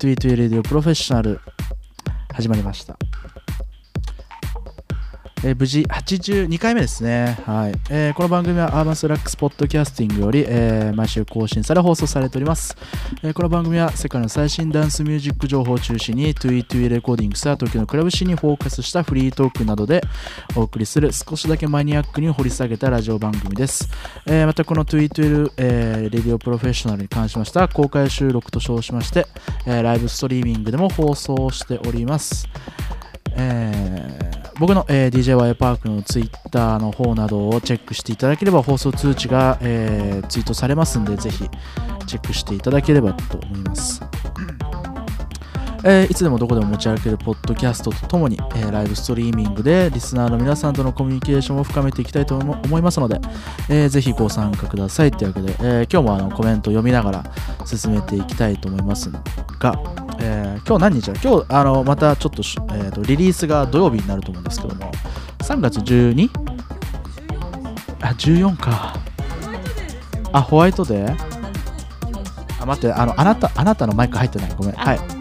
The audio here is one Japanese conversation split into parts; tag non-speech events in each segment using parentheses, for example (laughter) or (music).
2E2L Radio Professional 始まりました。えー無事82回目ですね、はい。えーこの番組は Urban Slacks Podcasting より、えー毎週更新され放送されております、えこの番組は世界の最新ダンスミュージック情報を中心に TweetWe レコーディングスや東京のクラブシーンにフォーカスしたフリートークなどでお送りする少しだけマニアックに掘り下げたラジオ番組です、えまたこの TweetWe、えー、レディオプロフェッショナルに関しましては公開収録と称しまして、えライブストリーミングでも放送しております。えー僕の、えー DJY パークのツイッターの方などをチェックしていただければ放送通知が、えーツイートされますんでぜひチェックしていただければと思います、えーいつでもどこでも持ち歩けるポッドキャストとともに、えーライブストリーミングでリスナーの皆さんとのコミュニケーションを深めていきたいと思いますので、えーぜひご参加くださいというわけで、えー今日もあのコメントを読みながら進めていきたいと思いますが、えー今日何日だ？今日あのまたちょっと、えーとリリースが土曜日になると思うんですけども3月 12? あ14か。あホワイトデー？あ待ってあのあなたあなたのマイク入ってない。ごめん。はい。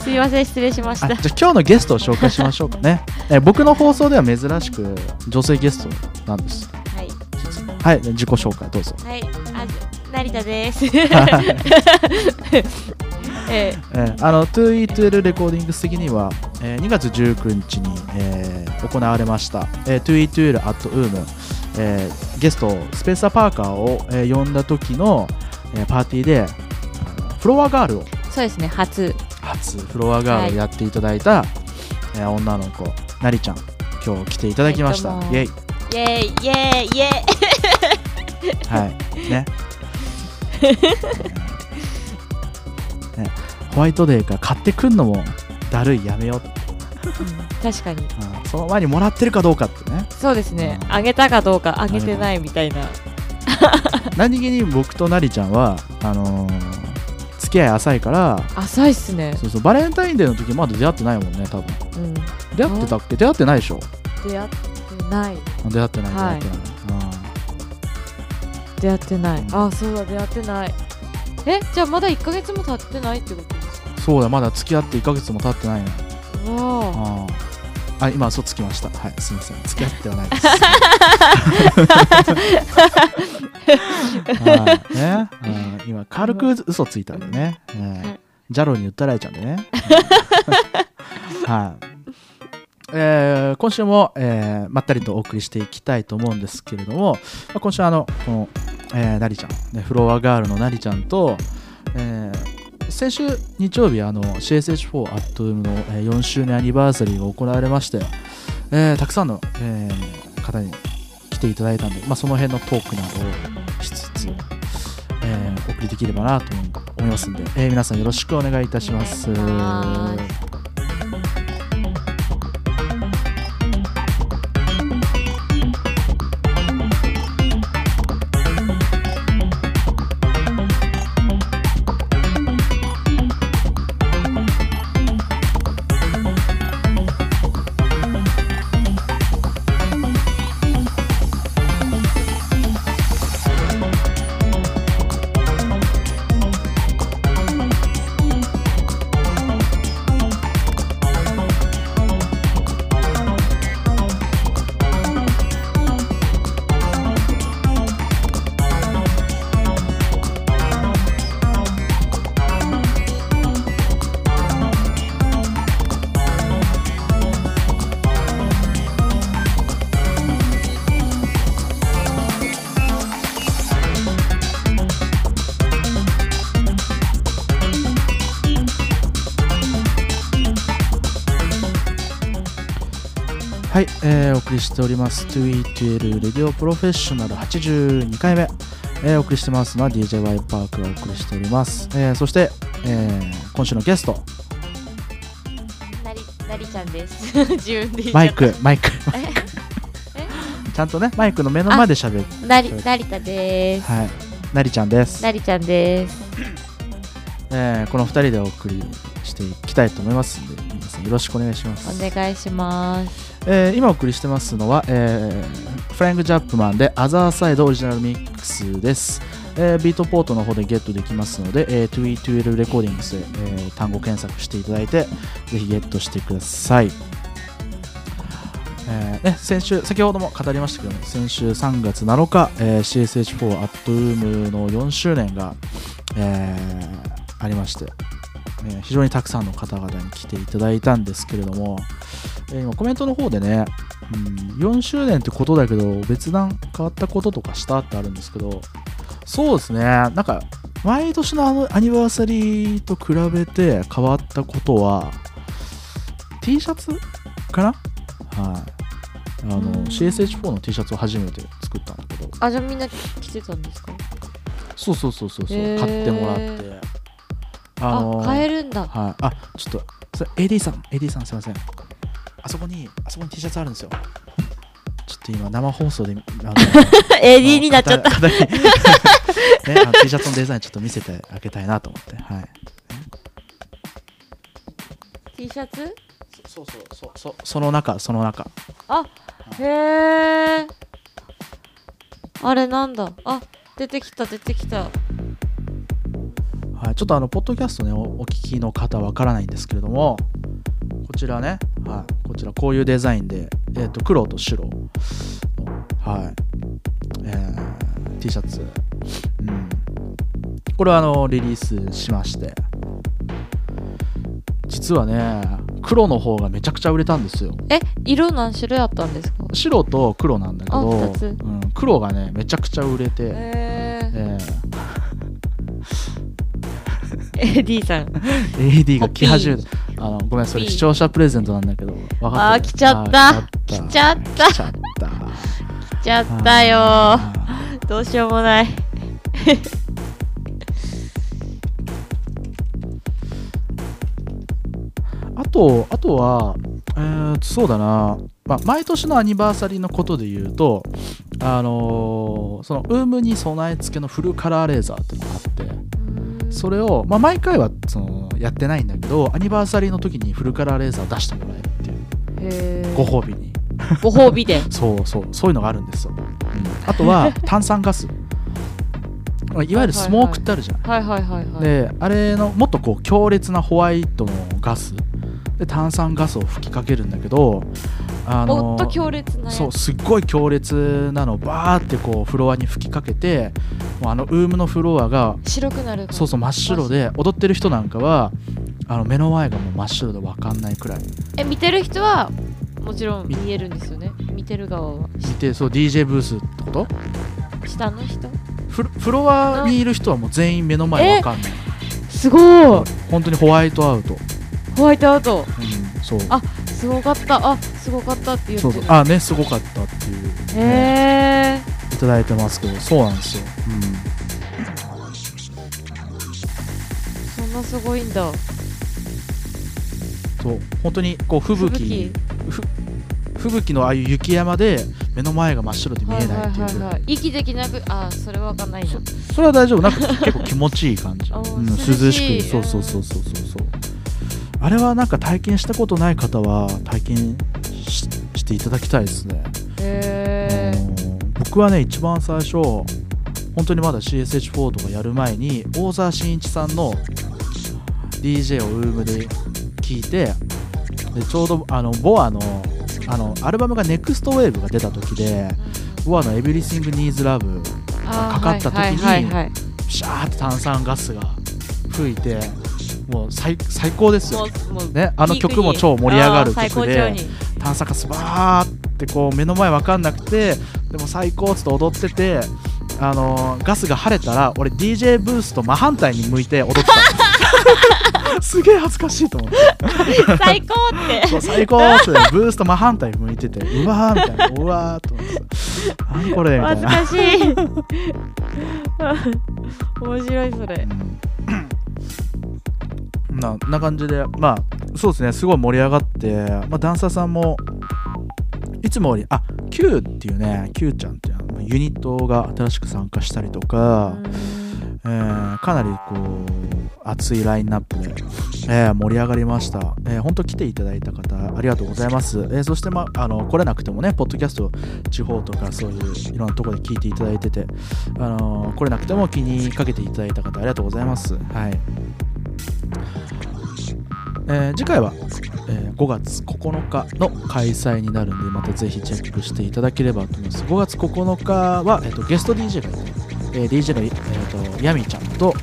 すいません失礼しました。あじゃあ今日のゲストを紹介しましょうかね、えー僕の放送では珍しく女性ゲストなんです。はい。実ははい自己紹介どうぞ。はい。あ成田です。はい。え (laughs) えーあの 2E12 レコーディングス的には、えー2月19日に、えー行われました、えー、2E12 at UM、えーゲストスペーサー・パーカーを、えー呼んだ時の、えーパーティーでフロアガールをーそうですね初。初フロアガールをやっていただいた、えー女の子なりちゃん今日来ていただきました、えっとも。うイエイ。イエーイイエーイイエーイ。はい。ね。(laughs) ね。ホワイトデーから買ってくんのもだるいやめよう。って確かに。うん。その前にもらってるかどうかってね。そうですね。うん。あげたかどうかあげてない。みたいな。(laughs) 何気に僕となりちゃんはあのー付き合い浅いから。浅いっすね。そうそうバレンタインデーの時まだ出会ってないもんね多分。うん。出会ってたっけ？出会ってないでしょ？出会ってない。出会ってない出はい会ってない、出会ってない。うん。あそうだ出会ってない。えじゃあまだ1ヶ月も経ってないってことですか？うんそうだまだ付き合って1ヶ月も経ってないのわあ。あああ今嘘つきました。はいすいません。付き合ってはないです。(laughs) はい。ね、うん、今軽く嘘ついたんでね、えージャロに訴えられちゃうんでね。はい。えー今週も、えーまったりとお送りしていきたいと思うんですけれども、まあ、今週はあのこの、えーなりちゃん、ね、フロアガールのなりちゃんと、えー先週日曜日あの CSH4 アットウームの、4周年アニバーサリーが行われまして、えーたくさんの、えー方に来ていただいたんで、まあ、その辺のトークなどをしつつ、えーお送りできればなと思いますんで、えー皆さんよろしくお願いいた。しますしております。2E12 レディオプロフェッショナル82回目、えーお送りしてますのは DJY パークがお送りしております、えーそして、えー今週のゲスト。なりなりちゃんです。(laughs) 自分でマイクマイク。え？(laughs) ちゃんとねマイクの目の前で喋るなり成田です。はい。なりちゃんです、なりちゃんです。えーこの2人でお送りしていきたいと思いますんで皆さんよろしくお願いします。お願いします。えー今お送りしてますのは、えーフライングジャップマンでアザーサイドオリジナルミックスです、えービートポートの方でゲットできますので、えー、2E12 レコーディングスで、えー単語検索していただいてぜひゲットしてください、えーね、先週先ほども語りましたけども先週3月7日、えー CSH4 アットウームの4周年が、えーありまして、えー非常にたくさんの方々に来ていただいたんですけれども、えー今コメントの方でね、うん、4周年ってことだけど別段変わったこととかしたってあるんですけどそうですね。なんか毎年のあのアニバーサリーと比べて変わったことは T シャツかな？はい。あのうん。CSH4 の T シャツを初めて作ったんだけど。あじゃあみんな着てたんですか？そうそうそうそうそう、へー。買ってもらってあのあ買えるんだ。はい、あちょっとそれ AD さん AD さんすいません。あそこにあそこに T シャツあるんですよ。ちょっと今生放送であの (laughs) AD になっちゃった。(laughs) ね、あの T シャツのデザインちょっと見せてあげたいなと思って。はい。T シャツ？そうそうそうそうその中その中。あへえあれなんだ。あ出てきた出てきたはい、ちょっとあのポッドキャストねおお聞きの方わからないんですけれどもこちらね、はい、こちらこういうデザインで、えー、と黒と白の、はいえー T シャツ、うん、これはあのリリースしまして。実はね黒の方がめちゃくちゃ売れたんですよ。え色何種類あったんですか？白と黒なんだけあどうん、黒がねめちゃくちゃ売れて、へえ AD さん。ー AD が来始めホたあのごめんそれ視聴者プレゼントなんだけど。分かあ来ちゃった。来ちゃった。来ちゃった。来ちゃったよ。あどうしようもない。ー (laughs) あとあとはえーとそうだな、まあ、毎年のアニバーサリーのことで言うとあのーそのウームに備え付けのフルカラーレーザーっていうのがあってそれを、まあ、毎回はそのやってないんだけどアニバーサリーの時にフルカラーレーザーを出してもらえるっていう。ご褒美に。ご褒美で？(laughs) そうそう。そういうのがあるんですよ、うん。あとは炭酸ガス。まあいわゆるスモークってあるじゃん、はいはいはいはい。であれのもっとこう強烈なホワイトのガス。で炭酸ガスを吹きかけるんだけどあのもっと強烈なそうすっごい強烈なのをバーってこうフロアに吹きかけてもうあのウームのフロアが白くなる。そうそう真っ白で踊ってる人なんかはあの目の前がもう真っ白で分かんないくらい。え見てる人はもちろん見えるんですよね。見てる側は。見てそう DJ ブースってこと？下の人？フロフロアにいる人はもう全員目の前分かんない。すごい。本当にホワイトアウト、ホワイトアウト。うん、そう。あすごかった。あすごかったって言ってる。そうそう。あねすごかったっていう、へえいただいてますけどそうなんですよ、そんなすごいんだ。うん、そう。本当にこう吹雪吹雪のああいう雪山で目の前が真っ白で見えないっていう。はいはいはいはい。息できなくあそれはわかんないな。それは大丈夫。なんか結構気持ちいい感じ、(laughs) うん、涼しく。そうそうそうそうそうそうあれはなんか体験したことない方は体験ししていただきたいですね。僕はね一番最初本当にまだ CSH4 とかやる前に大沢慎一さんの DJ をウームで聞いてでちょうどあのボアのあのアルバムが NEXTWAVE が出た時でボアの Everything Needs Love かかった時にシャーって炭酸ガスが吹いてもう最最高ですよ。ねあの曲も超盛り上がる曲で高潮に。炭酸ガスバーってこう目の前わかんなくてでも最高っつって踊っててあのーガスが晴れたら俺 DJ ブースと真反対に向いて踊ってた。(laughs) すげえ恥ずかしいと思って。最高って。そう最高ってブースと真反対に向いててうわーみたいなうわーっと思ってさ何これみたいな。恥ずかしい。面白いそれ。うんなな感じでまあそうですねすごい盛り上がって、まあ、ダンサーさんもいつもよりあ Q っていうね Q ちゃんっていうユニットが新しく参加したりとか、えーかなりこう熱いラインナップで、えー盛り上がりました、えー本当来ていただいた方ありがとうございます、えーそして、まあ、あの来れなくてもねポッドキャスト地方とかそういういろんなところで聞いていただいてて、あの来れなくても気にかけていただいた方ありがとうございます。はいえー次回は、えー5月9日の開催になるんでまたぜひチェックしていただければと思います。5月9日は、えーとゲスト DJ がいて、えー DJ の、えー、とヤミちゃんと、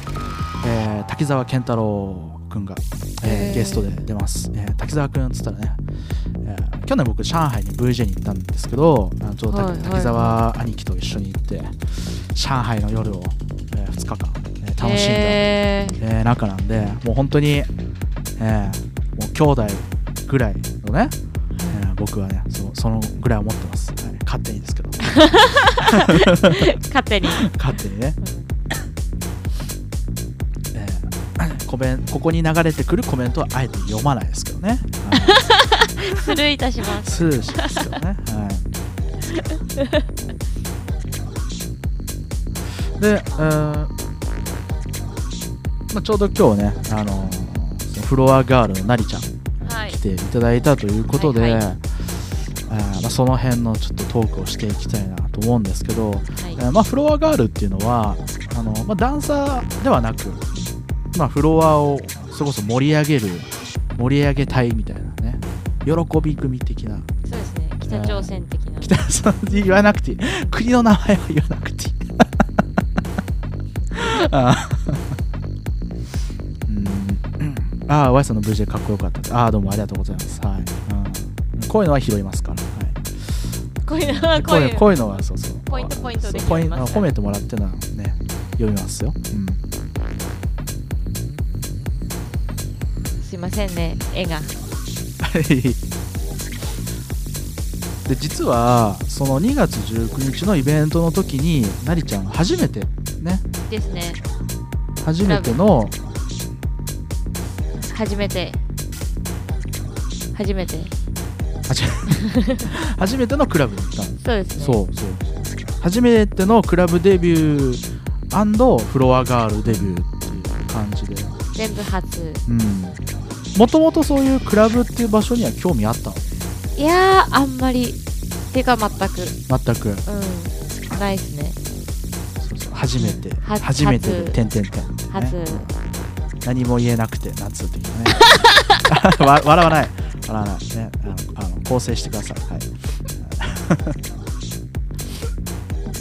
えー滝沢健太郎くんが、えーゲストで出ます、えー滝沢くんっつったらね、えー去年僕上海に VJ に行ったんですけどあのちょうどはいはい滝沢兄貴と一緒に行って上海の夜を、え2日間、えー楽しんだ、えー中なんでもう本当に、えーもう兄弟ぐらいのね、えー僕はねそそのぐらい思ってます、はい勝手にですけど。勝手に。勝手にね、えーコメンここに流れてくるコメントはあえて読まないですけどね、はい。スルーいたします。スルーしますけどね。はい、で、えーまあ、ちょうど今日ね、あのーフロアガールのなりちゃん。はい。来ていただいたということで、はいはい。えーまあ、その辺のちょっとトークをしていきたいなと思うんですけど、はい。えーまあ、フロアガールっていうのはあの、まあ、ダンサーではなく、まあ、フロアをそれこそ盛り上げる盛り上げたいみたいなね喜び組的なそうですね。北朝鮮的な。北さん言わなくていい。国の名前は言わなくていい。あうんああ Y さんの VJ かっこよかった。ですああどうもありがとうございます。はい、うん、こういうのは拾いますか？ら、はい、こういうのはこういうこういう。のはそうそう。ポイントポイントでポイ褒めてもらってるのはね読みますよ、うん。すいませんね絵が。で実はその2月19日のイベントの時になりちゃん初めてね。ですね。初めての初めて。初めて。初め (laughs) てのクラブに行ったのそうですね。そうそう初めてのクラブデビューフロアガールデビューっていう感じで。全部初。うん。もともとそういうクラブっていう場所には興味あったの？いやーあんまりてか全く。全く。うん。ないですね。そうそう。初めて。初初めてで。初。点々点ってね初何も言えなくて夏的なね。(laughs) わ笑わない。笑わない。ね。あのあの構成してください。はい。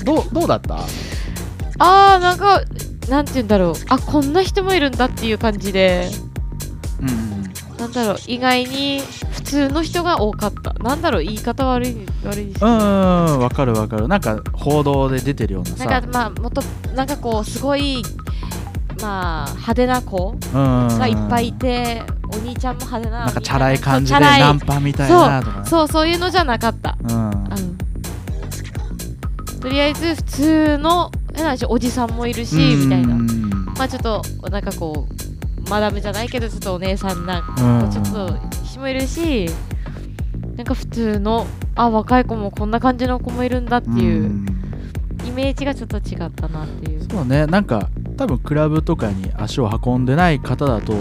(laughs) どうどうだった？あーなんかなんて言うんだろう。あこんな人もいるんだっていう感じで。うんなんだろう。意外に普通の人が多かった。なんだろう。言い方悪い悪いうんうん。わかるわかる。なんか報道で出てるようなさ。なんかまあもっとなんかこうすごいまあ派手な子うん。がいっぱいいてお兄ちゃんも派手ななんかチャラい感じでナンパみたいなとかね。そうそういうのじゃなかった、うん。うん、とりあえず普通のおじさんもいるしみたいな。うんまあちょっとなんかこうマダムじゃないけどちょっとお姉さんなうん。ちょっと人もいるしなんか普通のあ若い子もこんな感じの子もいるんだっていううん。イメージがちょっと違ったなっていう。そうねなんか多分クラブとかに足を運んでない方だと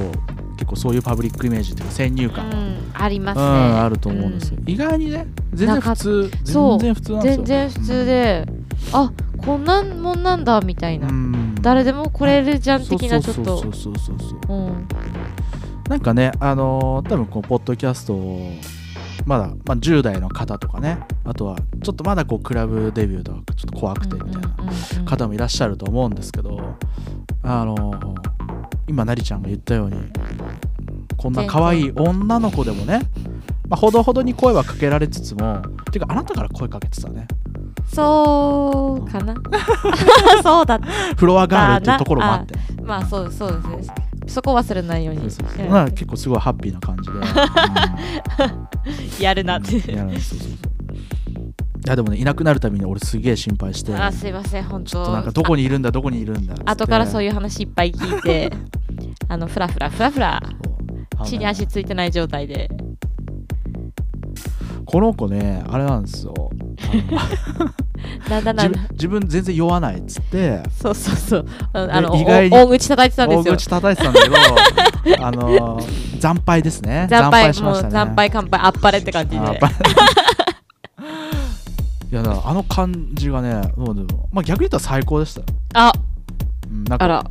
結構そういうパブリックイメージっていうか先入う観。はんありますうねん、あると思うんですよ、う意外にね全然普通。全然普通なんですよ。全然普通で、あこんなんもんなんだみたいな、うん。誰でも来れるじゃん的なちょっと。そうそうそうそうそううんなんかねあのー多分こうポッドキャストをまだ、まあ、10代の方とかね。あとはちょっとまだこうクラブデビューとかちょっと怖くてみたいなうん方もいらっしゃると思うんですけどあのー今なりちゃんが言ったようにこんな可愛い女の子でもね、まあ、ほどほどに声はかけられつつもていうかあなたから声かけてたね。そうかな。(laughs) そうだフロアガールっていうところもあって。まあそうそうです。ねそこ忘れないように。まあ結構すごいハッピーな感じで、(laughs) やるなっうん。てやるそうそうそういやでもねいなくなるたびに俺すげえ心配して。あすいません本当。なんかどこにいるんだどこにいるんだ後からそういう話いっぱい聞いて (laughs) あのフラフラフラフラ地に足ついてない状態でこの子ねあれなんですよ。なんだなんだ。自分全然酔わないっつって。そうそうそう。あの意外にお大口叩いてたんですよ。大口叩いてたんだけどあのー惨敗ですね。惨敗しましたね。惨敗乾杯あっぱれって感じで。(laughs) いやだあの感じがねもうでも、まあ、逆に言ったら最高でしたよ、あ。うん、なんかあら。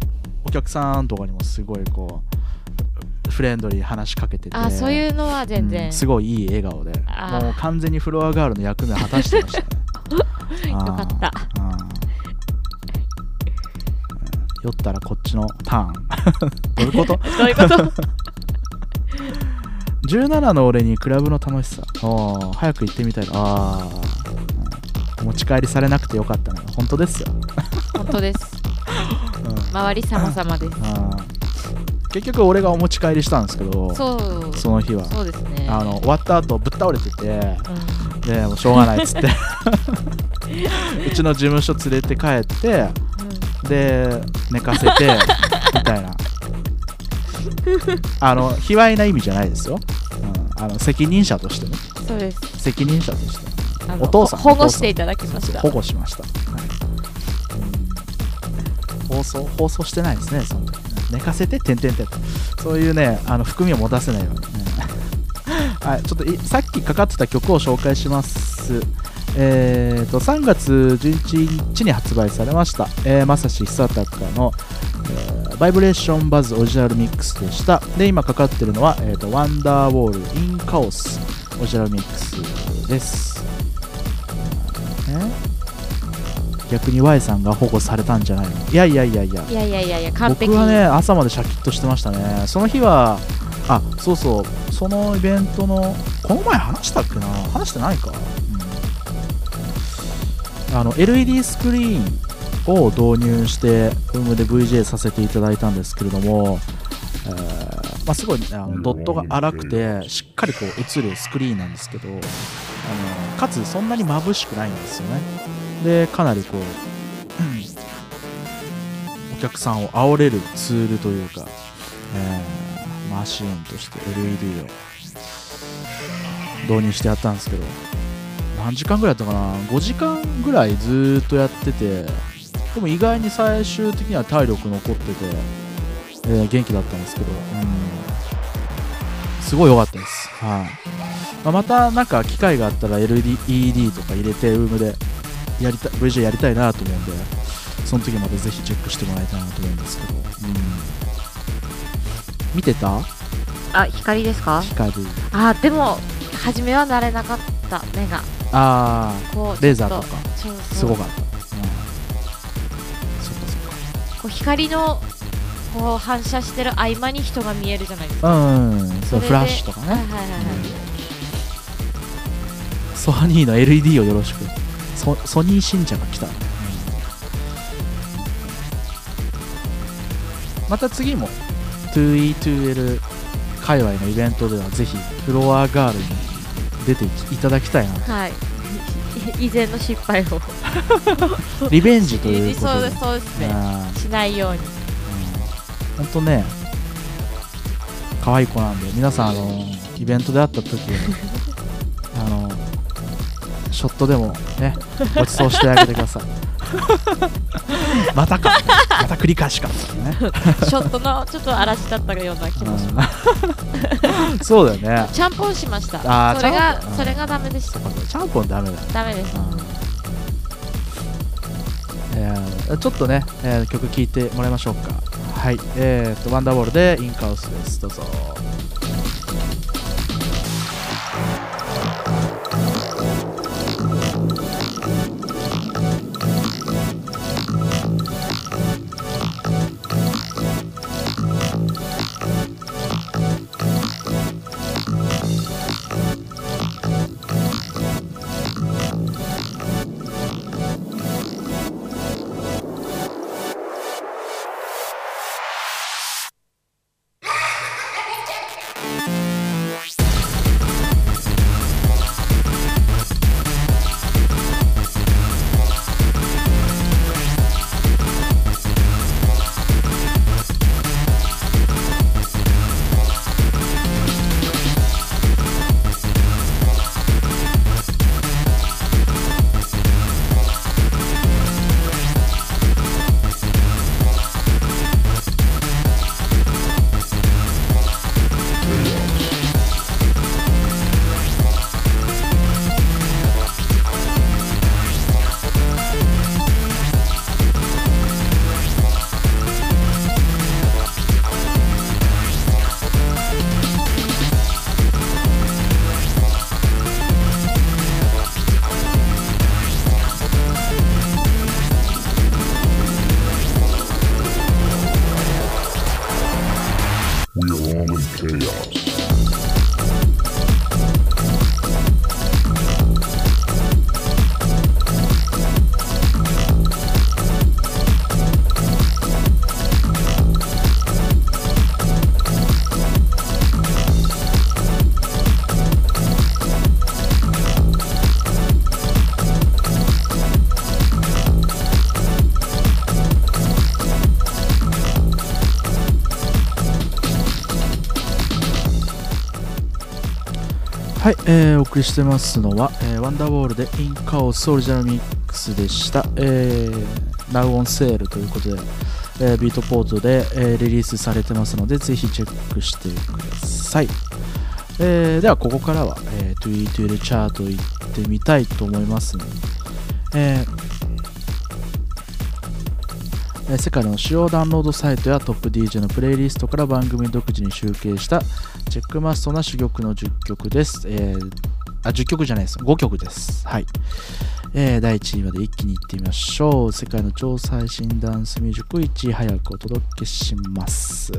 お客さんとかにもすごいこうフレンドリーに話しかけてて。あそういうのは全然、うんすごいいい笑顔で。もう完全にフロアガールの役目を果たしてましたね。(laughs) よかった。酔ったらこっちのターン。(laughs) どういうこと？どういうこと？(laughs) 17の俺にクラブの楽しさ。早く行ってみたい。なあ持ち帰りされなくてよかったね本当ですよ、本当です。うん。周り様々です結局俺がお持ち帰りしたんですけどその日は。そうですね。あの終わった後ぶっ倒れててうん。でもうしょうがないっつって。(laughs) うちの事務所連れて帰ってで寝かせてみたいな。(laughs) あの卑猥な意味じゃないですよ、うん、あの責任者としてね。うんそうです。責任者として。お父さん。ほ保護していただきました。保護しました、はい。うん。放送放送してないですねその時ね寝かせて点々点そういうねあの含みを持たせないように。ね (laughs) はいちょっとさっきかかってた曲を紹介します。えー、と3月11日に発売されました、えー、まさし久高の、えーバイブレーションバズオリジナルミックスでした。で今かかってるのは、えー、とワンダーウォールインカオスオリジナルミックスです。逆に Y さんが保護されたんじゃないの？いやいやいやいや。いやいやいやいや完璧。僕はね朝までシャキッとしてましたね。その日はあそうそう。そのイベントのこの前話したっけな？話してないか、うん、あの LED スクリーンを導入してルームで VJ させていただいたんですけれども、えーまあ、すごい、ね、あのドットが荒くてしっかりこう映るスクリーンなんですけどあのかつそんなに眩しくないんですよねでかなりこう、お客さんを煽れるツールというか、えーマシーンとして LED を導入してやったんですけど何時間ぐらいやったかな？5時間ぐらいずっとやっててでも意外に最終的には体力残ってて、えー元気だったんですけど、うん、すごい良かったです、はい。まあ、またなんか機会があったら LED とか入れてルームでやりた VJ やりたいなと思うんでその時までぜひチェックしてもらいたいなと思うんですけど、うん、見てた？あ光ですか？光。あでも初めは慣れなかった目が。あこうレーザーとか。すごかった、うん、そっかそっか。こう光のこう反射してる合間に人が見えるじゃないですか。うんうんそうフラッシュとかね、はいはいはいはい。ソニーの LED をよろしくソソニー信者が来た、また次も 2E2L 界隈のイベントではぜひフロアガールに出ていただきたいなはい。以前の失敗を。(laughs) リベンジということで。そうですね。あしないように。本当ね可愛い子なんで皆さんあのイベントで会った時ショットでもねご馳走してあげてください。またか。また繰り返しか。ね。(laughs) ショットのちょっと嵐だったような気もします。うん。そうだよね。ちゃんぽんしました。それがそれがダメでした。ちゃんぽんダメだね。ダメです。えーちょっとね、えー曲聴いてもらいましょうか。はい。えー、とワンダーボールでインカウスです。どうぞお送りしてますのは、えー Wonderwall で In Chaos Original Mix でした。えー、Now on Sale ということで、えー Beatport で、えーリリースされてますので、ぜひチェックしてください。えーでは、ここからは、えー、2E2L チャート行ってみたいと思いますので、えーえ世界の主要ダウンロードサイトやトップ DJ のプレイリストから番組独自に集計したチェックマストな珠玉の10曲です。えーあ、10曲じゃないです。5曲です。はい。えー第1位まで一気にいってみましょう。世界の超最新ダンスミュージック1位早くお届けします。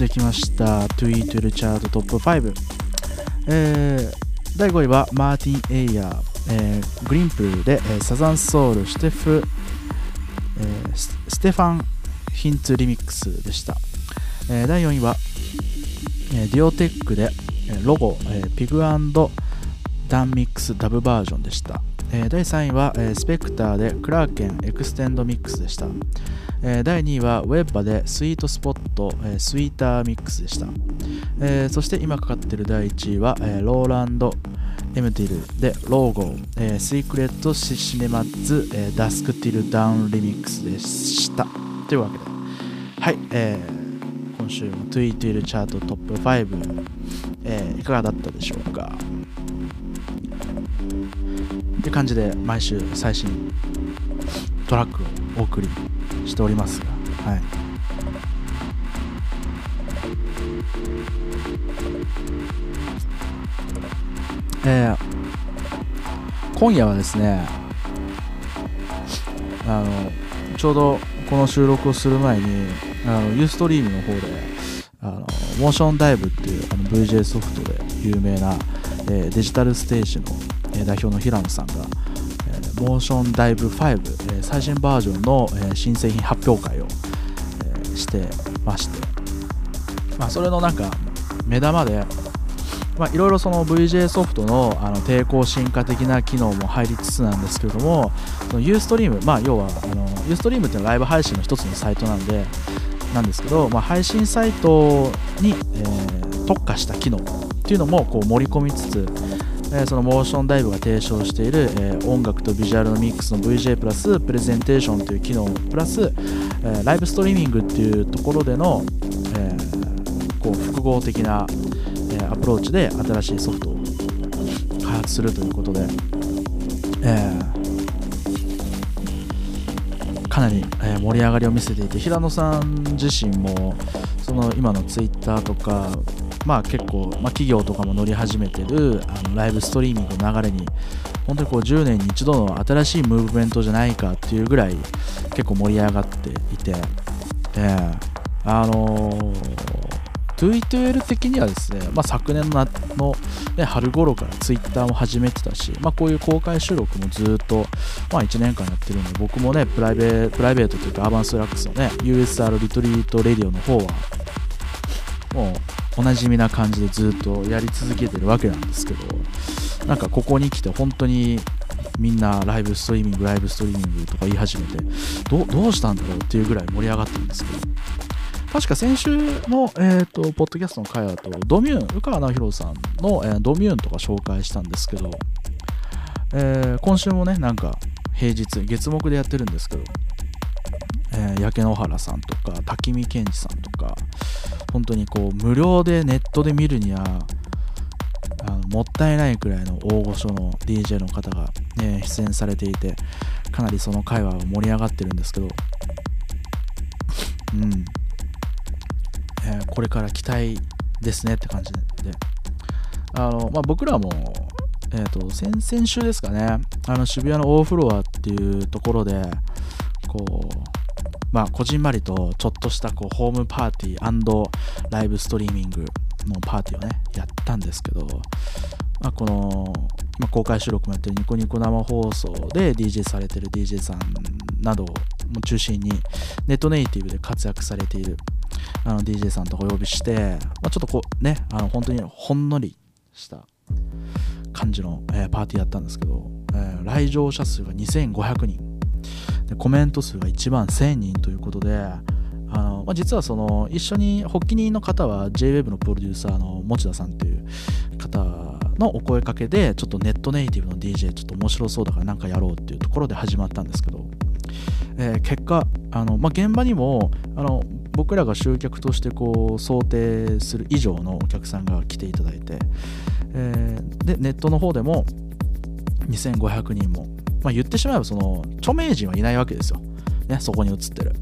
してきました。Tweet チャートトップ5、えー、第5位はマーティン・エイヤー、えー、グリンプルで、えー、サザンソウルシュテフ、えー、ステファン・ヒンツリミックスでした、えー、第4位は、えー、ディオテックで、えー、ロゴ、えー、ピグダンミックスダブバージョンでした、えー、第3位は、えー、スペクターでクラーケンエクステンドミックスでした、えー、第2位はウェッバでスイートスポット、えー、スイーターミックスでした、えー、そして今かかっている第1位は、えー、ローランドエムティルでローゴ、えー、シークレットシシネマッツ、えー、ダスクティルダウンリミックスでした。というわけで。はい、えー、今週もトゥイトゥイルチャートトップ5、えー、いかがだったでしょうか。って感じで毎週最新トラックをお送りしておりますが、はい、えー、今夜はですねあのちょうどこの収録をする前にあのユーストリームの方であのモーションダイブっていうあの VJ ソフトで有名な、えー、デジタルステージの、えー、代表の平野さんが、モーションダイブ5、え、最新バージョンの、え、新製品発表会を、え、してまして、まあ、それのなんか目玉で、いろいろその VJ ソフトのあの抵抗進化的な機能も入りつつなんですけれどもその Ustream、まあ、要はあの Ustream っていうのはライブ配信の一つのサイトなんでなんですけど、まあ、配信サイトに、えー、特化した機能っていうのもこう盛り込みつつえそのモーションダイブが提唱している、え音楽とビジュアルのミックスの VJ プラスプレゼンテーションという機能プラス、えライブストリーミングっていうところでの、えこう複合的な、えアプローチで新しいソフトを開発するということで、え、かなり、え盛り上がりを見せていて平野さん自身もその今の Twitter とかまあ結構、まあ、企業とかも乗り始めてるあのライブストリーミングの流れに本当にこう10年に一度の新しいムーブメントじゃないかっていうぐらい結構盛り上がっていて、えー、あのー V2L 的にはですね、まあ、昨年のの、ね、春頃から Twitter も始めてたし、まあ、こういう公開収録もずっと、まあ、1年間やってるんで、僕もね、プライベプライベートというか、アーバンスラックスのね、USR リトリートレディオの方は、もうおなじみな感じでずっとやり続けてるわけなんですけどなんかここに来て本当にみんなライブストリーミングライブストリーミングとか言い始めてどうしたんだろうっていうぐらい盛り上がってるんですけど。確か先週の、えーと、ポッドキャストの回だとドミューン宇川直弘さんの、えー、ドミューンとか紹介したんですけど、えー、今週もねなんか平日月目でやってるんですけどえー、焼け野原さんとか滝見健二さんとか本当にこう無料でネットで見るにはあのもったいないくらいの大御所の DJ の方が、ね、出演されていてかなりその会話は盛り上がってるんですけど。うん、えー、これから期待ですねって感じで。あの、まあ、僕らもえーと、先々週ですかねあの渋谷のオーフロアっていうところでこうまあ、こじんまりとちょっとしたこうホームパーティーライブストリーミングのパーティーをね、やったんですけど、まあ、この、まあ、公開収録もやってるニコニコ生放送で DJ されてる DJ さんなどを中心にネットネイティブで活躍されているあの DJ さんとお呼びして、まあ、ちょっとこうね、あの本当にほんのりした感じの、えー、パーティーやったんですけど、えー、来場者数が2500人。でコメント数が1万1000人ということであの、まあ、実はその一緒に発起人の方は JWEB のプロデューサーの持田さんという方のお声かけでちょっとネットネイティブの DJ ちょっと面白そうだからなんかやろうっていうところで始まったんですけど、えー、結果あの、まあ、現場にもあの僕らが集客としてこう想定する以上のお客さんが来ていただいて、えー、でネットの方でも2500人もまあ、言ってしまえばその著名人はいないわけですよ。ね、そこに映ってる、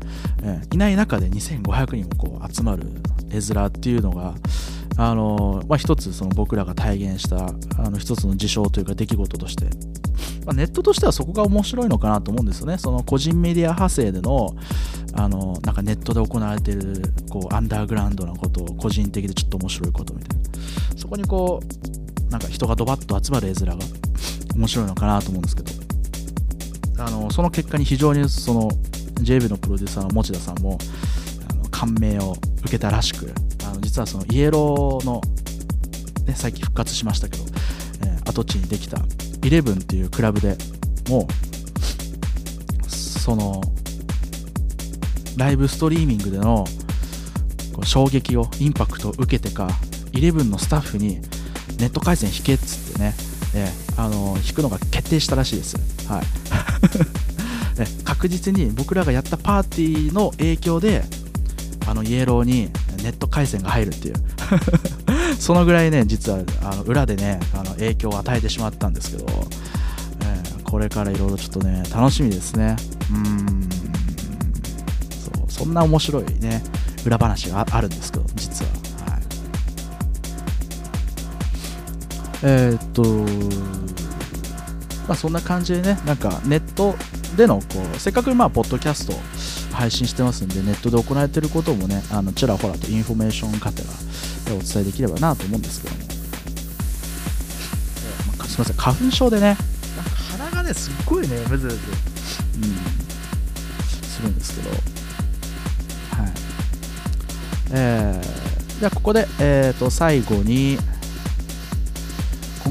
えー、いない中で2500人もこう集まる絵面っていうのが、あのー、まあ、一つその僕らが体現したあの一つの事象というか出来事として。まあ、ネットとしてはそこが面白いのかなと思うんですよね。その個人メディア派生でのあのなんかネットで行われているこうアンダーグラウンドなことを個人的でちょっと面白いことみたいな。そこにこうなんか人がドバッと集まる絵面が面白いのかなと思うんですけど。あのその結果に非常にその JB のプロデューサーの持田さんもあの感銘を受けたらしくあの実はそのイエローの、ね、最近復活しましたけど、えー跡地にできたイレブンっていうクラブでもうそのライブストリーミングでのこう衝撃をインパクトを受けてかイレブンのスタッフにネット回線引けっつってね、えーあの引くのが決定したらしいです、はい。ね (laughs) 確実に僕らがやったパーティーの影響であのイエローにネット回線が入るっていう。(laughs) そのぐらいね実はあの裏でねあの影響を与えてしまったんですけど、えーこれからいろいろちょっとね楽しみですね。うん。そうそんな面白いね裏話があるんですけど実は。えーっとまあそんな感じでねなんかネットでのこうせっかくまあポッドキャスト配信してますんでネットで行われていることもねあのちらほらとインフォメーションがてらえお伝えできればなと思うんですけども、えーまあすみません花粉症でね。なんか鼻がねすっごいねむずむず、うん、するんですけど。はい。えー、じゃあここで、えー、と最後に今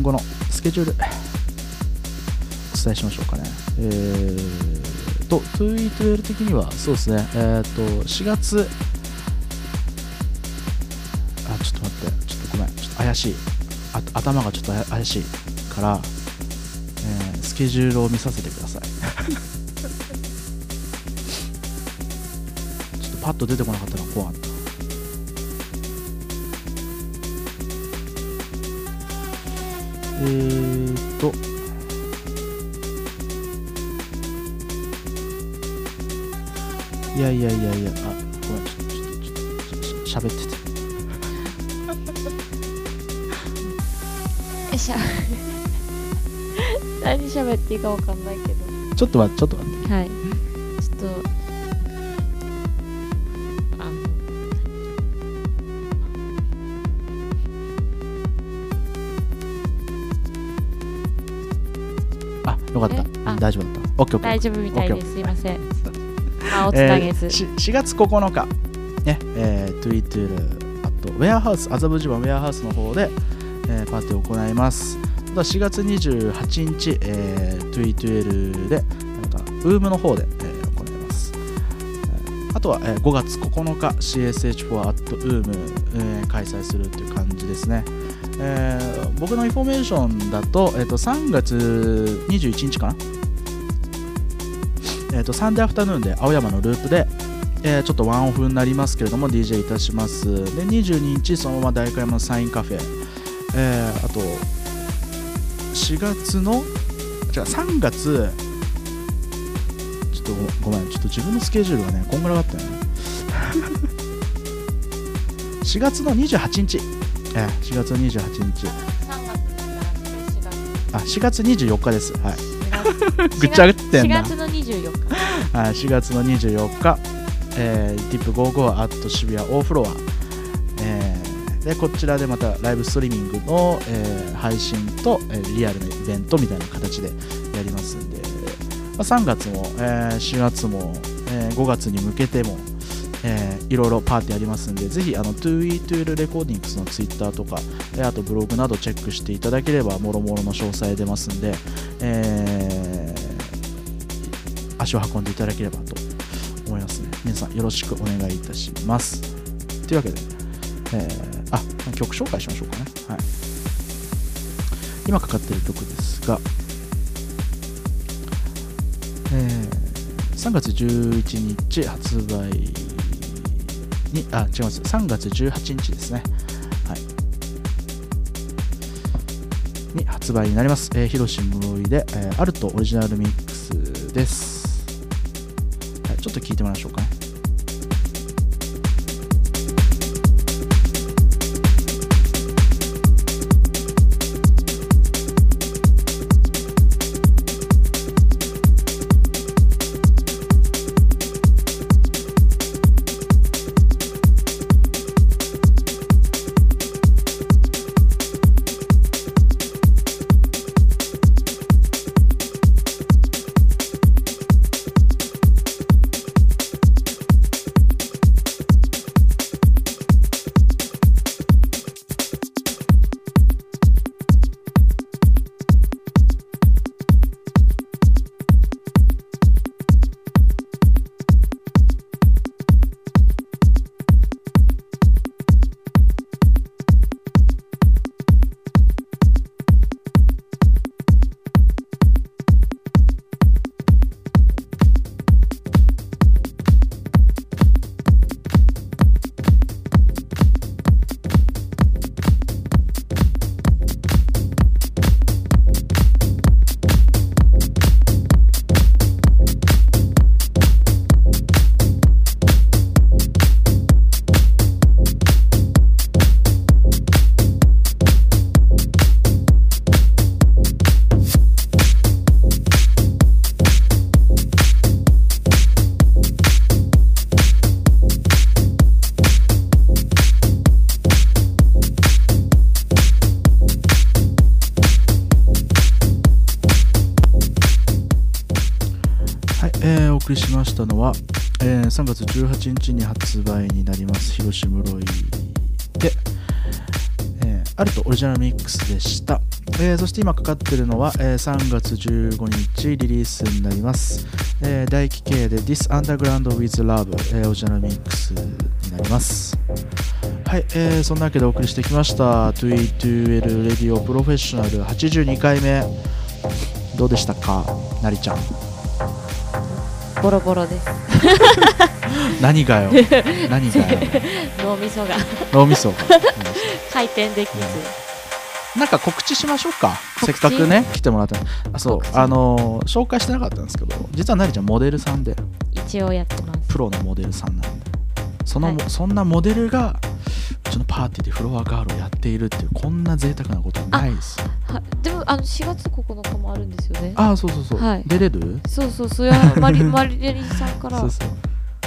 後のスケジュールお伝えしましょうかね。えー、と 2E12 的にはそうですね。えっ、と4月あちょっと待って。ちょっとごめん。ちょっと怪しい。あ頭がちょっと怪しいから、えースケジュールを見させてください。(laughs) ちょっとパッと出てこなかったのが怖かった。えーと。いやいやいやいやあごめんちょっとちょっとちょしゃべってて。(laughs) よいしょ (laughs) 何喋っていいかわかんないけど。ちょっと待ってちょっと待って。はい大丈夫みたいです。すいません。あおず、ーし4月9日、ねえー、2E2L at ウェアハウス麻布十番ウェアハウスの方で、えーパーティーを行います。あとは4月28日、えー、トゥイトゥールでまたウームの方で、えー行います、えーあとは、えー5月9日 CSH4 at WOMB、えー開催するという感じですね。えー僕のインフォメーションだと,、えー、と3月21日かなえー、とサンデーアフタヌーンで青山のループで、えーちょっとワンオフになりますけれども DJ いたします。で22日そのまま大会山のサインカフェ、えーあと4月の違う3月ちょっとごごめんちょっと自分のスケジュールがねこんぐらいあったよね4月の28日、えー4月の28日。3月じゃなくてあ4月24日です。はい。4月 (laughs) ぐっちゃぐってんな4月の24日。はい、4月の24日、えー、ティップ55アット渋谷オーフロア、えーでこちらでまたライブストリーミングの、えー配信と、えーリアルなイベントみたいな形でやりますんで、まあ、3月も、えー4月も、えー5月に向けても、えーいろいろパーティーありますんでぜひあの 2E12 レコーディングスのツイッターとか、えあとブログなどチェックしていただければもろもろの詳細出ますんで、えー足を運んでいただければと思いますね。皆さんよろしくお願いいたします。というわけで、えーあ、曲紹介しましょうかね。はい。今かかっている曲ですが、えー3月11日発売に、あ、違います。3月18日ですね。はい。に発売になります。えー、広ロシ室井で、えーアルトオリジナルミックスです。はい、ちょっと聞いてみましょうかね。「したのは、えー3月18日に発売になります広島室井で、えーアルトオリジナルミックスでした、えーそして今かかってるのは、えー3月15日リリースになります、えー大気系で This Underground with Love、えーオリジナルミックスになります。はい、えーそんなわけでお送りしてきました。2E2L Radio Professional 82回目。どうでしたか？なりちゃん。ボロボロです。(laughs) 何がよ。(laughs) 何がよ。脳みそが。脳みそが。(laughs) 回転できず、なんか告知しましょうか。せっかくね来てもらったあそう。あのー紹介してなかったんですけど実はなりちゃんモデルさんで。一応やってます。プロのモデルさんなんで。その、はい。そんなモデルがうちのパーティーでフロアガールをやっているっていうこんな贅沢なことはないです。はでもあの4月9日もあるんですよね。ああそうそうそう、はい。出れる？そうそうそれはマリ (laughs) マリレリさんから。そうそう。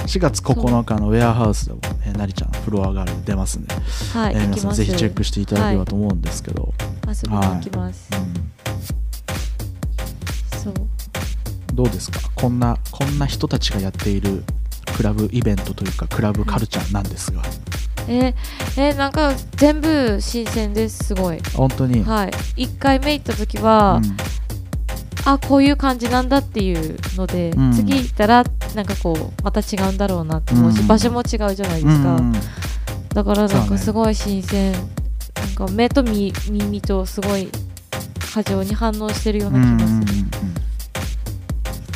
4月9日のウェアハウスでも、えーなりちゃんフロアガールで出ますんで、はい、えー皆さんぜひチェックしていただければと思うんですけど、遊びに行きます、うんそう。どうですか？こんなこんな人たちがやっているクラブイベントというかクラブカルチャーなんですが。えーえーなんか全部新鮮ですすごい。本当に、はい。1回目行った時は、うん。あこういう感じなんだっていうので、うん。次行ったらなんかこうまた違うんだろうなって思うし、うん。場所も違うじゃないですか、うんだからなんかすごい新鮮、なんか目と耳耳とすごい過剰に反応してるような気がする、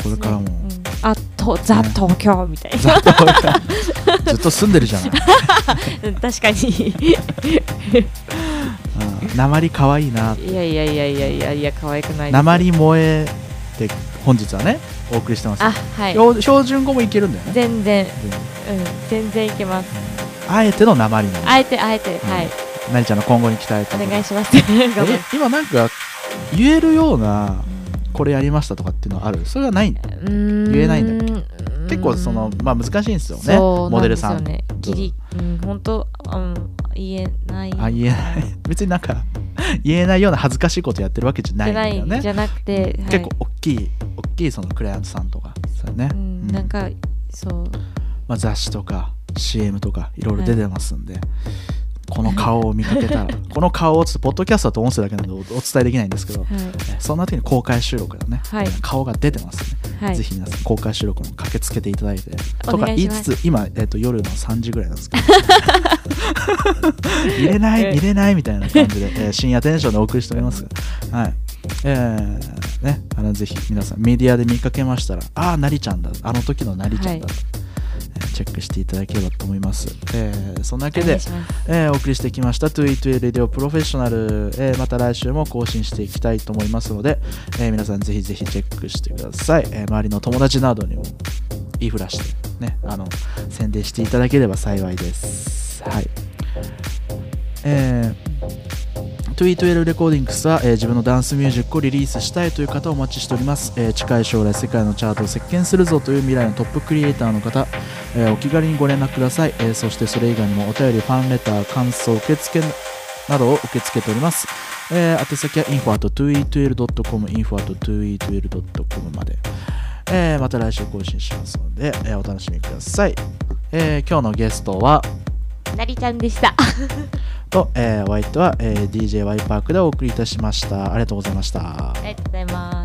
これからも、うん。あとザね東京みたいな、ずっと住んでるじゃない、う (laughs) ん確かに。うん、鉛可愛いないやいやいやいやいやいや可愛くない鉛萌えで本日はねお送りしてます。あはい。標標準語もいけるんだよね。全然。全うん全然いけます。あえての鉛なのあえてあえて、はい。なりちゃんの今後に期待とお願いします。(laughs) 今なんか言えるようなこれやりましたとかっていうのはある？それはない言言えないんだ結構そのまあ難しいんですよねモデルさん。ギリうん本当うん言えない。あ言えない。(laughs) 別になんか言えないような恥ずかしいことやってるわけじゃないんだよね。じゃなくて、はい。結構大きい大きいそのクライアントさんとかそうね、うんうん。なんかそう。まあ、雑誌とか CM とかいろいろ出てますんで、この顔を見かけたら (laughs) この顔をちょっとポッドキャストだと音声だけなのでおお伝えできないんですけどはい。そんな時に公開収録だね、はい。顔が出てますね、はい。ぜひ皆さん公開収録も駆けつけていただいて。とか言いつつ今、えっと夜の3時ぐらいなんですけど。(laughs) 見れない見れないみたいな感じで、えー深夜テンションでお送りしております。がはい。えーね、あのぜひ皆さんメディアで見かけましたらああなりちゃんだ。あの時のなりちゃんだと、えーチェックしていただければと思います、えーそんなわけでおえーお送りしてきました 2E2 Radio Professional、えーまた来週も更新していきたいと思いますので、えー皆さんぜひぜひチェックしてください、えー周りの友達などにも言いふらしてねあの宣伝していただければ幸いです。はい。えー 2E12 レコーディングスは、えー自分のダンスミュージックをリリースしたいという方をお待ちしております、えー近い将来世界のチャートを席巻するぞという未来のトップクリエイターの方、えーお気軽にご連絡ください、えーそしてそれ以外にもお便りファンレター感想受付などを受け付けております、えー宛先は info.2e12.com info.2e12.com まで、えーまた来週更新しますので、えーお楽しみください、えー今日のゲストはなりちゃんでした。(laughs) と、えーお相手は、えー DJ ワイパークでお送りいたしました。ありがとうございました。ありがとうございます